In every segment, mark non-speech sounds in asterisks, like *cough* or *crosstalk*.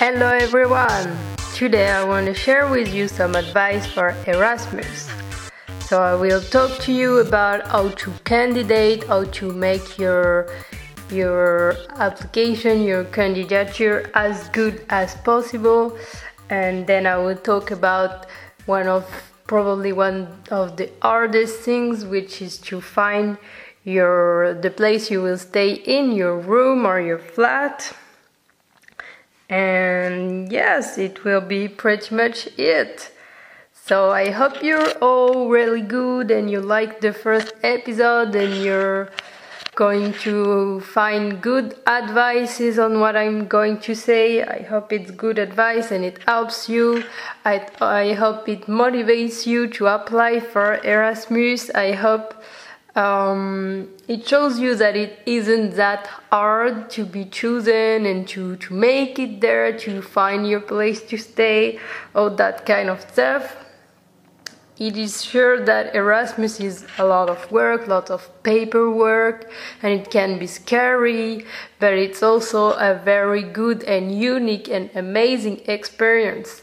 Hello everyone! Today I want to share with you some advice for Erasmus. So I will talk to you about how to candidate, how to make your your application, your candidature as good as possible, and then I will talk about one of probably one of the hardest things which is to find your the place you will stay in your room or your flat and yes it will be pretty much it. So i hope you're all really good and you like the first episode and you're going to find good advices on what i'm going to say. I hope it's good advice and it helps you. I, I hope it motivates you to apply for erasmus. I hope um, it shows you that it isn't that hard to be chosen and to, to make it there, to find your place to stay, all that kind of stuff. It is sure that Erasmus is a lot of work, lot of paperwork, and it can be scary, but it's also a very good and unique and amazing experience.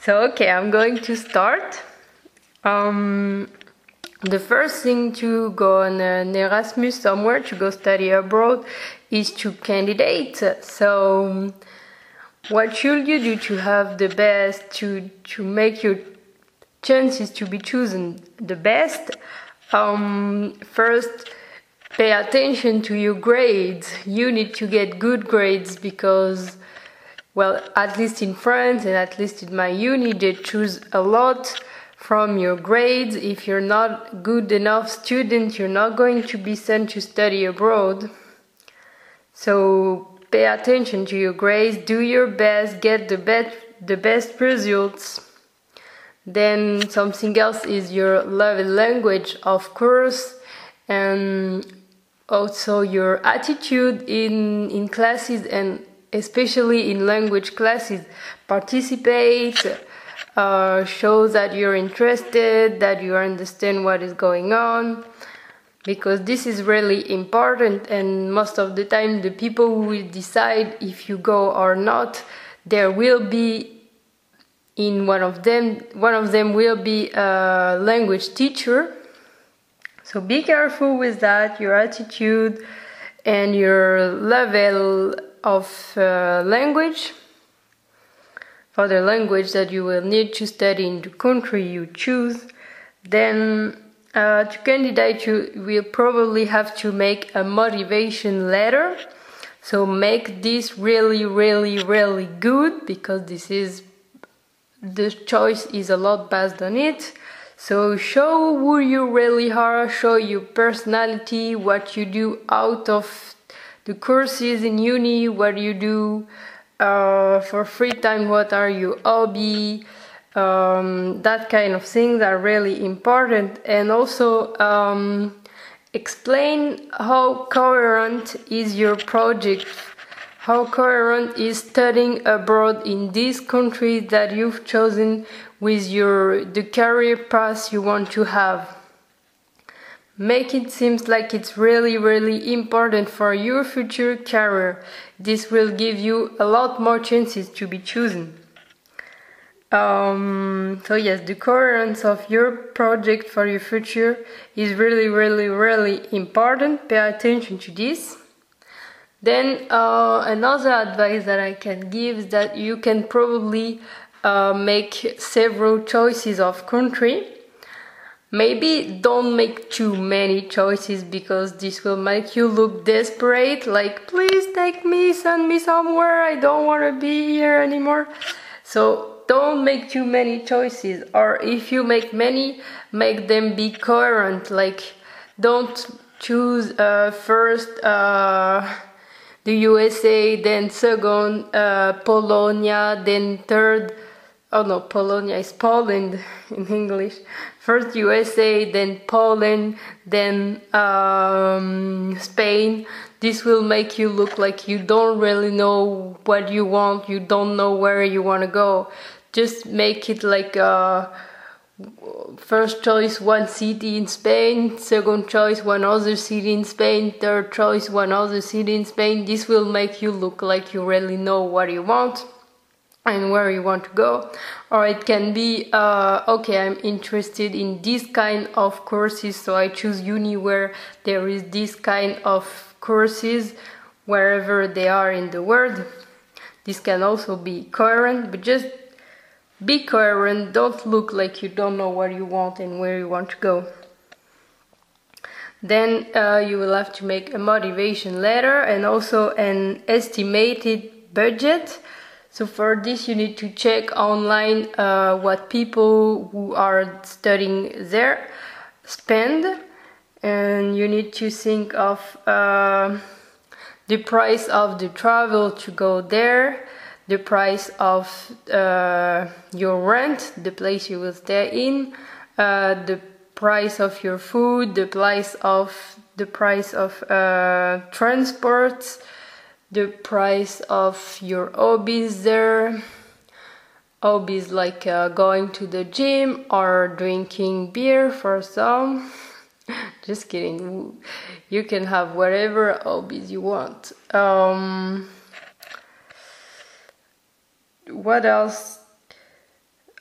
So, okay, I'm going to start. Um, the first thing to go on an Erasmus somewhere to go study abroad is to candidate. So, what should you do to have the best to to make your chances to be chosen the best? Um, first, pay attention to your grades. You need to get good grades because, well, at least in France and at least in my uni, they choose a lot from your grades. If you're not good enough student, you're not going to be sent to study abroad. So pay attention to your grades, do your best, get the best the best results. Then something else is your love language, of course, and also your attitude in in classes and especially in language classes. Participate uh, shows that you're interested, that you understand what is going on, because this is really important. And most of the time, the people who will decide if you go or not, there will be in one of them. One of them will be a language teacher. So be careful with that. Your attitude and your level of uh, language for the language that you will need to study in the country you choose, then uh, to candidate you will probably have to make a motivation letter. So make this really, really, really good because this is the choice is a lot based on it. So show who you really are, show your personality, what you do out of the courses in uni, what you do uh, for free time what are your hobby um, that kind of things are really important. And also um, explain how coherent is your project. How coherent is studying abroad in this country that you've chosen with your the career path you want to have Make it seem like it's really, really important for your future career. This will give you a lot more chances to be chosen. Um, so yes, the coherence of your project for your future is really, really, really important. Pay attention to this. Then uh, another advice that I can give is that you can probably uh, make several choices of country Maybe don't make too many choices because this will make you look desperate, like, please take me, send me somewhere, I don't want to be here anymore. So don't make too many choices, or if you make many, make them be coherent, like, don't choose uh, first uh, the USA, then second uh, Polonia, then third. Oh no, Polonia is Poland *laughs* in English. First USA, then Poland, then um, Spain. This will make you look like you don't really know what you want, you don't know where you want to go. Just make it like a first choice one city in Spain, second choice one other city in Spain, third choice one other city in Spain. This will make you look like you really know what you want and where you want to go. Or it can be uh, okay i'm interested in this kind of courses so i choose uni where there is this kind of courses wherever they are in the world. This can also be coherent but just be coherent. Don't look like you don't know what you want and where you want to go. Then uh, you will have to make a motivation letter and also an estimated budget so for this you need to check online uh, what people who are studying there spend. And you need to think of uh, the price of the travel to go there the price of uh, your rent the place you will stay in uh, the price of your food the price of the price of uh, transport the price of your hobbies there? Hobbies like uh, going to the gym or drinking beer for some? *laughs* Just kidding. You can have whatever hobbies you want. Um, what else?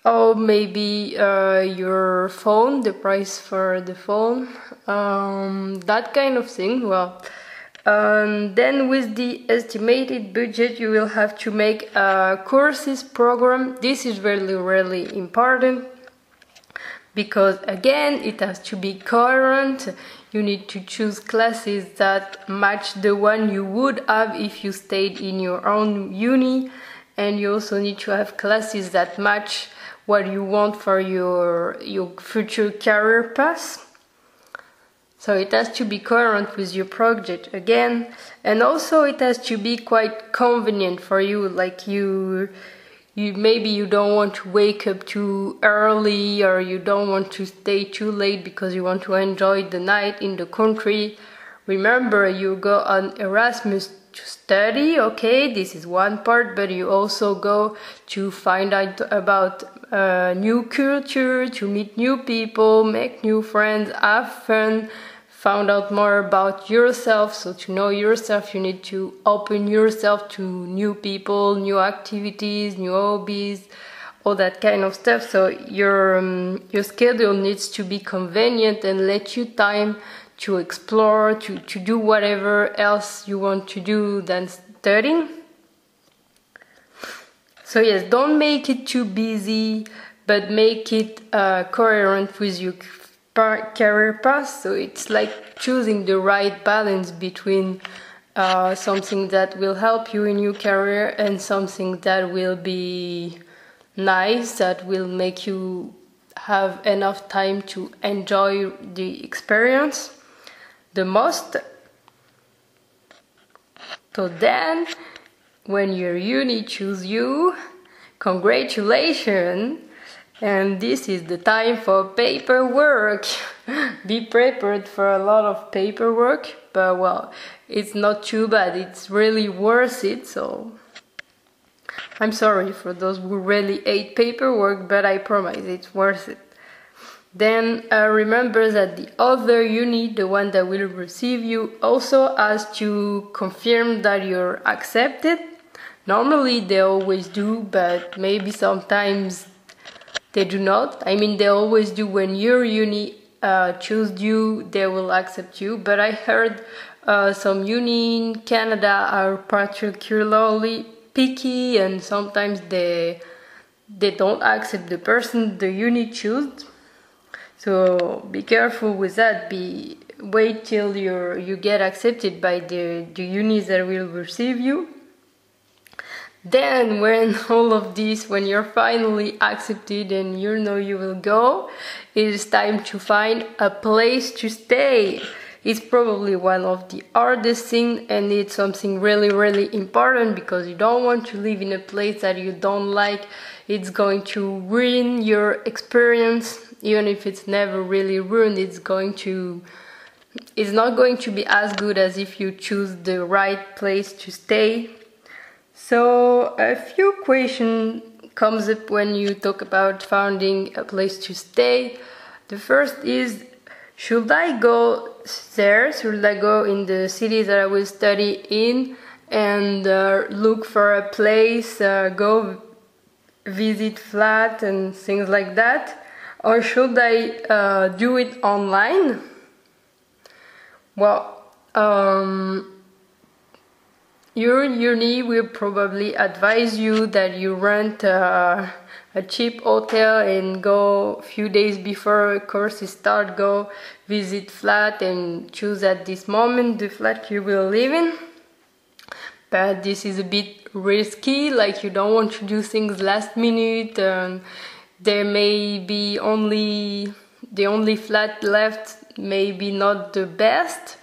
Oh maybe uh, your phone the price for the phone. Um, that kind of thing. Well um, then with the estimated budget you will have to make a courses program. This is really really important because again it has to be coherent you need to choose classes that match the one you would have if you stayed in your own uni. And you also need to have classes that match what you want for your your future career path so it has to be coherent with your project again, and also it has to be quite convenient for you. Like you, you maybe you don't want to wake up too early, or you don't want to stay too late because you want to enjoy the night in the country. Remember, you go on Erasmus to study. Okay, this is one part, but you also go to find out about uh, new culture, to meet new people, make new friends, have fun found out more about yourself. So to know yourself, you need to open yourself to new people, new activities, new hobbies, all that kind of stuff. So your um, your schedule needs to be convenient and let you time to explore, to, to do whatever else you want to do than studying. So yes, don't make it too busy, but make it uh, coherent with your career path. So it's like choosing the right balance between uh, something that will help you in your career and something that will be nice, that will make you have enough time to enjoy the experience the most. So then, when your uni choose you, congratulations! And this is the time for paperwork. Be prepared for a lot of paperwork, but well, it's not too bad. It's really worth it, so I'm sorry for those who really hate paperwork, but I promise it's worth it. Then uh, remember that the other uni, the one that will receive you, also has to confirm that you're accepted. Normally they always do, but maybe sometimes they do not. I mean, they always do when your uni uh, choose you, they will accept you. But I heard uh, some uni in Canada are particularly picky, and sometimes they they don't accept the person the uni choose. So be careful with that. Be wait till you you get accepted by the the unis that will receive you then when *laughs* all of this when you're finally accepted and you know you will go it is time to find a place to stay. It's probably one of the hardest things and it's something really really important because you don't want to live in a place that you don't like. It's going to ruin your experience. Even if it's never really ruined it's going to it's not going to be as good as if you choose the right place to stay so a few questions comes up when you talk about finding a place to stay. The first is should I go there? Should I go in the city that I will study in and uh, look for a place, uh, go visit flat and things like that? Or should I uh, do it online? Well, um, your uni will probably advise you that you rent a, a cheap hotel and go a few days before courses start. Go visit flat and choose at this moment the flat you will live in. But this is a bit risky like you don't want to do things last minute and there may be only the only flat left maybe not the best.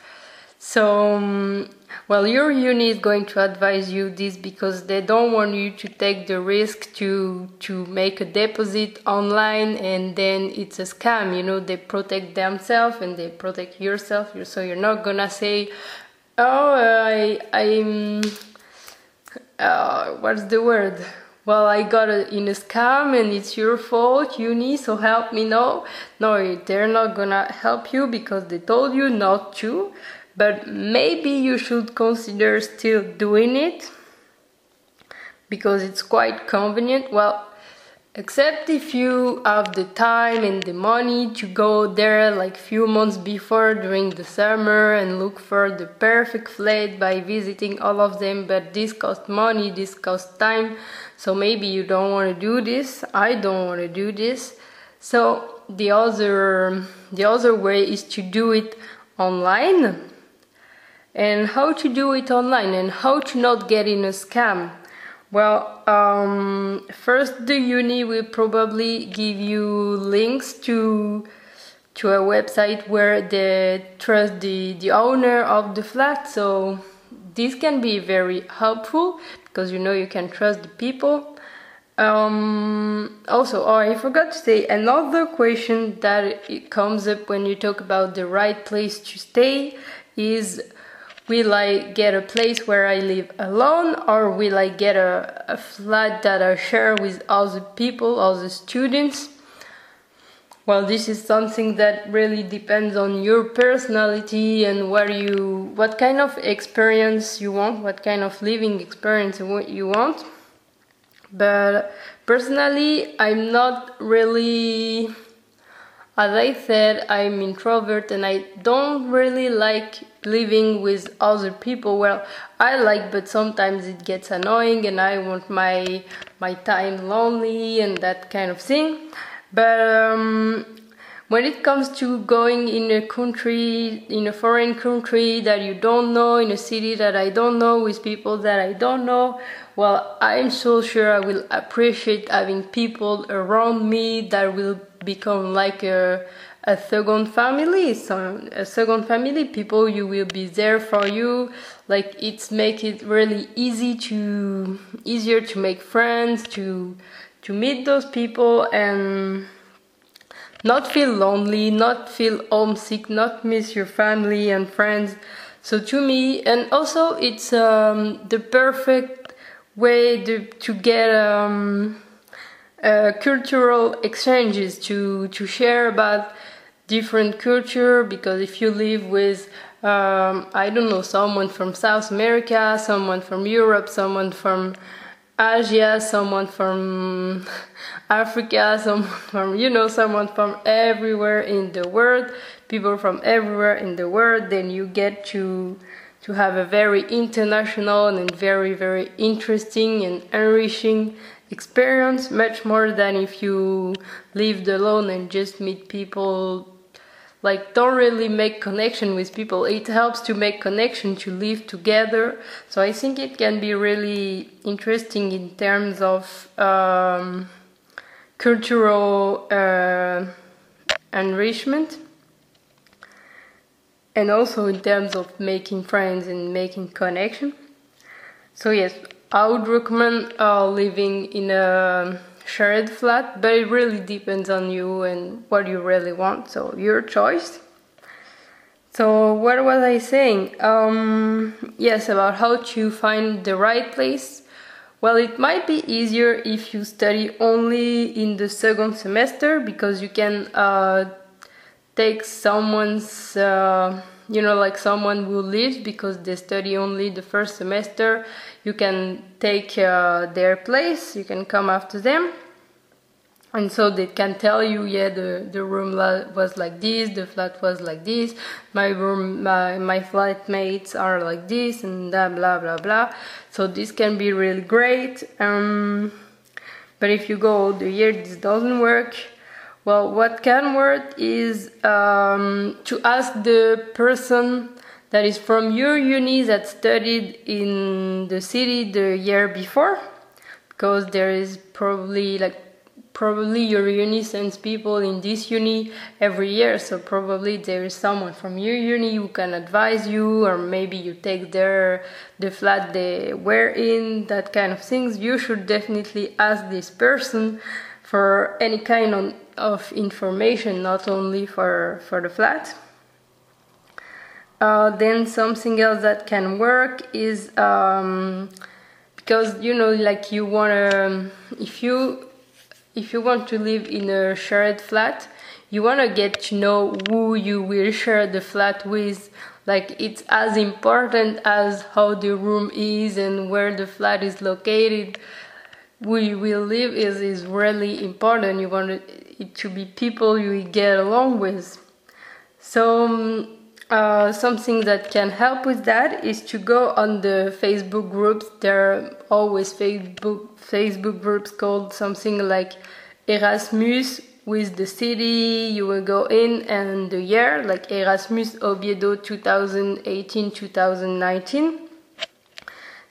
So um, well, your uni is going to advise you this because they don't want you to take the risk to to make a deposit online and then it's a scam. You know, they protect themselves and they protect yourself. So you're not gonna say, "Oh, I I'm uh, what's the word?" Well, I got a, in a scam and it's your fault, uni, so help me. No, no, they're not gonna help you because they told you not to but maybe you should consider still doing it because it's quite convenient. Well except if you have the time and the money to go there like few months before during the summer and look for the perfect flat by visiting all of them. But this costs money this costs time. So maybe you don't want to do this. I don't want to do this. So the other the other way is to do it online and how to do it online and how to not get in a scam. Well, um, first the uni will probably give you links to to a website where they trust the, the owner of the flat. So this can be very helpful because you know you can trust the people. Um, also, oh, I forgot to say another question that comes up when you talk about the right place to stay is Will I get a place where I live alone or will I get a, a flat that I share with other people, other students? Well, this is something that really depends on your personality and where you, what kind of experience you want, what kind of living experience you want. But personally, I'm not really as I said, I'm introvert and I don't really like living with other people. Well, I like, but sometimes it gets annoying and I want my my time lonely and that kind of thing. But um, when it comes to going in a country, in a foreign country that you don't know, in a city that I don't know, with people that I don't know, well, I'm so sure I will appreciate having people around me that will become like a, a second family so a second family people you will be there for you. Like it's make it really easy to easier to make friends to to meet those people and not feel lonely not feel homesick not miss your family and friends. So to me and also it's um, the perfect way to, to get um, uh, cultural exchanges to to share about different culture because if you live with um, I don't know someone from South America, someone from Europe, someone from Asia, someone from *laughs* Africa, someone *laughs* from you know someone from everywhere in the world, people from everywhere in the world, then you get to to have a very international and very very interesting and enriching experience much more than if you lived alone and just meet people like don't really make connection with people. It helps to make connection to live together. So i think it can be really interesting in terms of um, cultural uh, enrichment. And also in terms of making friends and making connection. So yes I would recommend uh, living in a shared flat, but it really depends on you and what you really want, so your choice. So, what was I saying? Um, yes, about how to find the right place. Well, it might be easier if you study only in the second semester because you can uh, take someone's uh, you know like someone who lives because they study only the first semester you can take uh, their place you can come after them. And so they can tell you yeah the, the room was like this the flat was like this my room my, my flatmates are like this and blah blah blah blah. So this can be really great um, but if you go the year this doesn't work well what can work is um, to ask the person that is from your uni that studied in the city the year before because there is probably like probably your uni sends people in this uni every year so probably there is someone from your uni who can advise you or maybe you take their the flat they were in that kind of things. You should definitely ask this person for any kind of, of information not only for for the flat uh, then something else that can work is um, because you know like you want to if you if you want to live in a shared flat, you want to get to know who you will share the flat with. Like it's as important as how the room is and where the flat is located. We will live is is really important. You want it to be people you get along with. So uh, something that can help with that is to go on the Facebook groups. There are always Facebook Facebook groups called something like Erasmus with the city you will go in and the year like Erasmus Oviedo 2018-2019.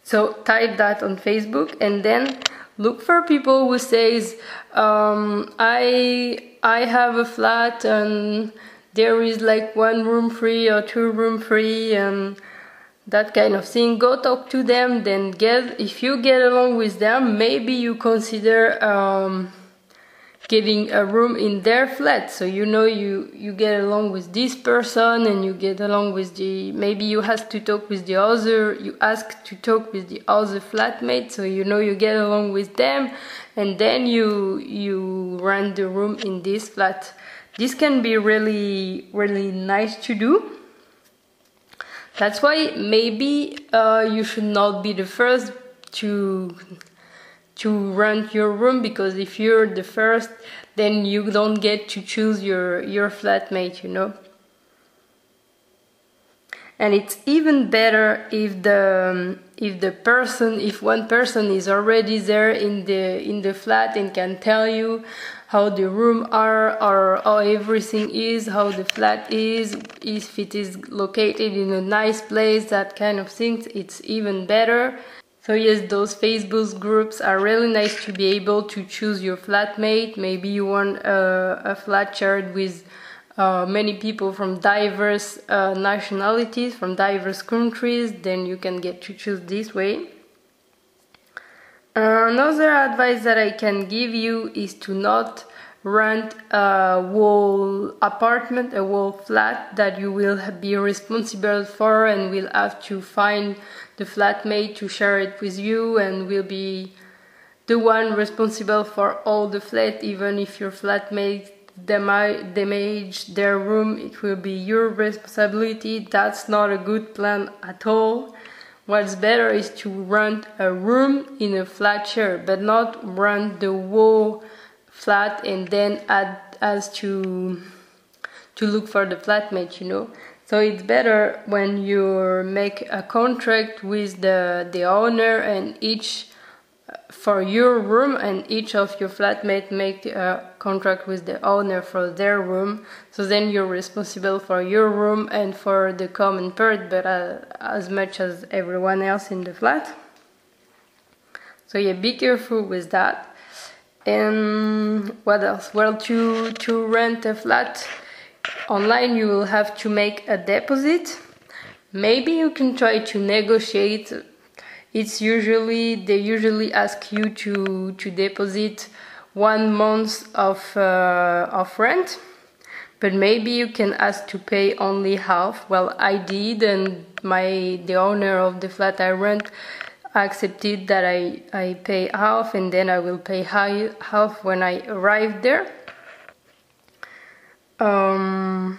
So type that on Facebook and then look for people who says um, I I have a flat and there is like one room free or two room free and that kind of thing. Go talk to them then get if you get along with them maybe you consider um, getting a room in their flat. So you know you you get along with this person and you get along with the maybe you have to talk with the other you ask to talk with the other flatmate. So you know you get along with them and then you you rent the room in this flat. This can be really really nice to do. That's why maybe uh, you should not be the first to to rent your room because if you're the first then you don't get to choose your your flatmate you know? And it's even better if the um, if the person if one person is already there in the in the flat and can tell you how the room are or how everything is how the flat is if it is located in a nice place that kind of things it's even better so yes those facebook groups are really nice to be able to choose your flatmate maybe you want a, a flat shared with uh, many people from diverse uh, nationalities, from diverse countries, then you can get to choose this way. Uh, another advice that I can give you is to not rent a whole apartment, a whole flat that you will be responsible for and will have to find the flatmate to share it with you and will be the one responsible for all the flat even if your flatmate damage their room, it will be your responsibility. That's not a good plan at all. What's better is to rent a room in a flat share, but not rent the whole flat and then add as to to look for the flatmate, you know. So it's better when you make a contract with the the owner and each for your room and each of your flatmates make a contract with the owner for their room. So then you're responsible for your room and for the common part but uh, as much as everyone else in the flat. So yeah be careful with that and what else? Well to to rent a flat online you will have to make a deposit. Maybe you can try to negotiate. It's usually they usually ask you to to deposit one month of uh, of rent. But maybe you can ask to pay only half. Well i did and my the owner of the flat i rent accepted that i i pay half and then i will pay half when i arrive there um,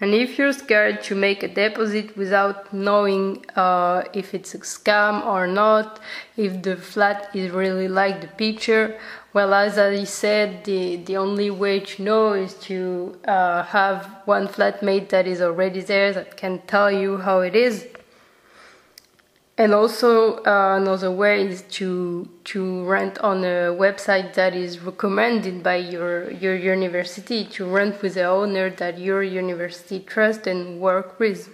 And if you're scared to make a deposit without knowing uh, if it's a scam or not, if the flat is really like the picture, well, as I said, the, the only way to know is to uh, have one flatmate that is already there that can tell you how it is. And also uh, another way is to to rent on a website that is recommended by your your university to rent with the owner that your university trusts and work with.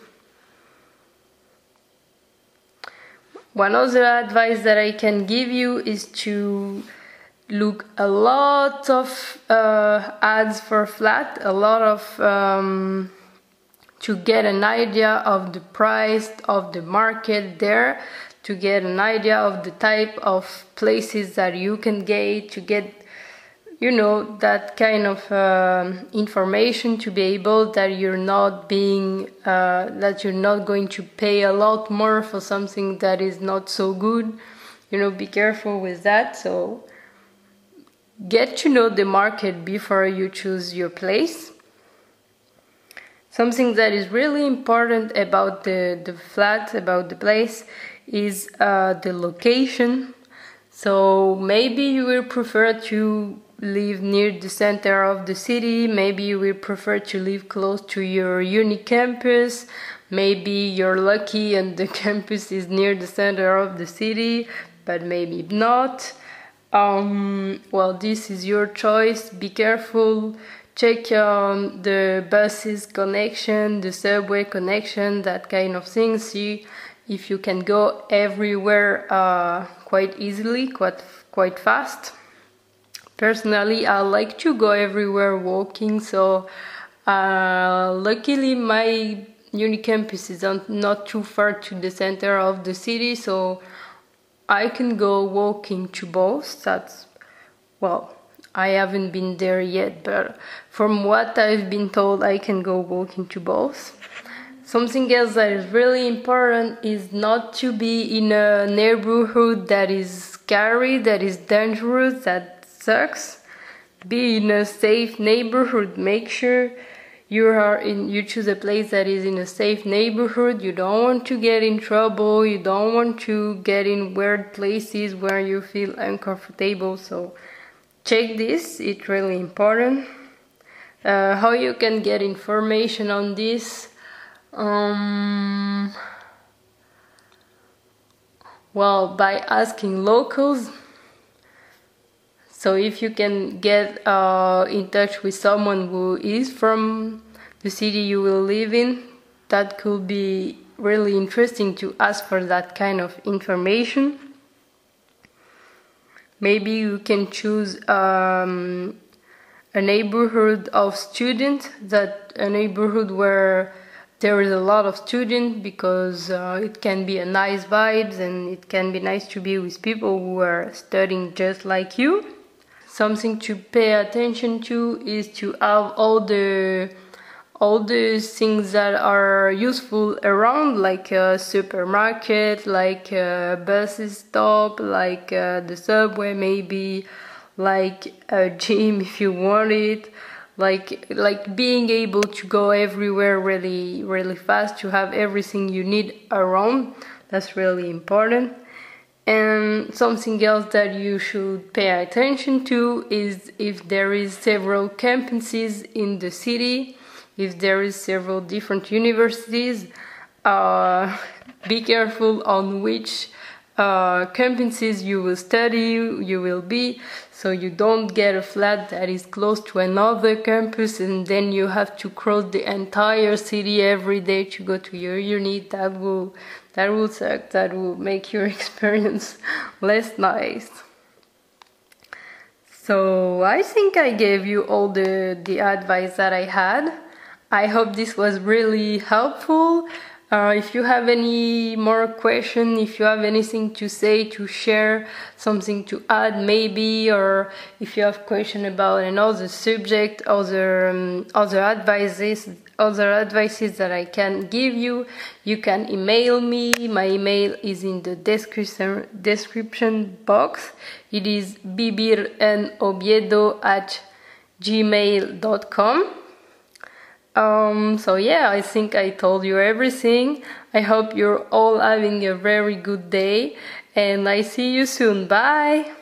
One other advice that I can give you is to look a lot of uh, ads for flat, a lot of um, to get an idea of the price of the market there to get an idea of the type of places that you can get to get you know that kind of um, information to be able that you're not being uh, that you're not going to pay a lot more for something that is not so good. You know be careful with that. So get to know the market before you choose your place Something that is really important about the, the flat, about the place, is uh, the location. So maybe you will prefer to live near the center of the city, maybe you will prefer to live close to your uni campus, maybe you're lucky and the *laughs* campus is near the center of the city, but maybe not. Um, well, this is your choice. Be careful check um, the buses connection, the subway connection, that kind of thing. See if you can go everywhere uh, quite easily, quite quite fast. Personally, I like to go everywhere walking, so uh, luckily my uni campus is not too far to the center of the city, so I can go walking to both. That's well I haven't been there yet, but from what I've been told, I can go walking to both. Something else that is really important is not to be in a neighborhood that is scary, that is dangerous, that sucks. Be in a safe neighborhood. Make sure you are in you choose a place that is in a safe neighborhood. You don't want to get in trouble. You don't want to get in weird places where you feel uncomfortable. So check this it's really important. Uh, how you can get information on this um, well by asking locals. So if you can get uh, in touch with someone who is from the city you will live in that could be really interesting to ask for that kind of information Maybe you can choose um, a neighborhood of students, that a neighborhood where there is a lot of students because uh, it can be a nice vibes and it can be nice to be with people who are studying just like you. Something to pay attention to is to have all the all the things that are useful around like a supermarket like a bus stop like uh, the subway maybe like a gym *laughs* if you want it. Like like being able to go everywhere really really fast to have everything you need around that's really important. And something else that you should pay attention to is if there is several campuses in the city if there is several different universities uh, *laughs* be careful on which uh, campuses you will study you will be so you don't get a flat that is close to another campus and then you have to cross the entire city every day to go to your uni. That will that will suck. That will make your *laughs* experience less nice. So i think i gave you all the the advice that i had I hope this was really helpful. Uh, if you have any more question, if you have anything to say, to share, something to add maybe, or if you have question about another subject, other um, other advices, other advices that I can give you, you can email me. My email is in the description description box. It is bibirnobiedo at gmail.com. Um, so yeah, I think I told you everything. I hope you're all having a very good day and I see you soon. Bye!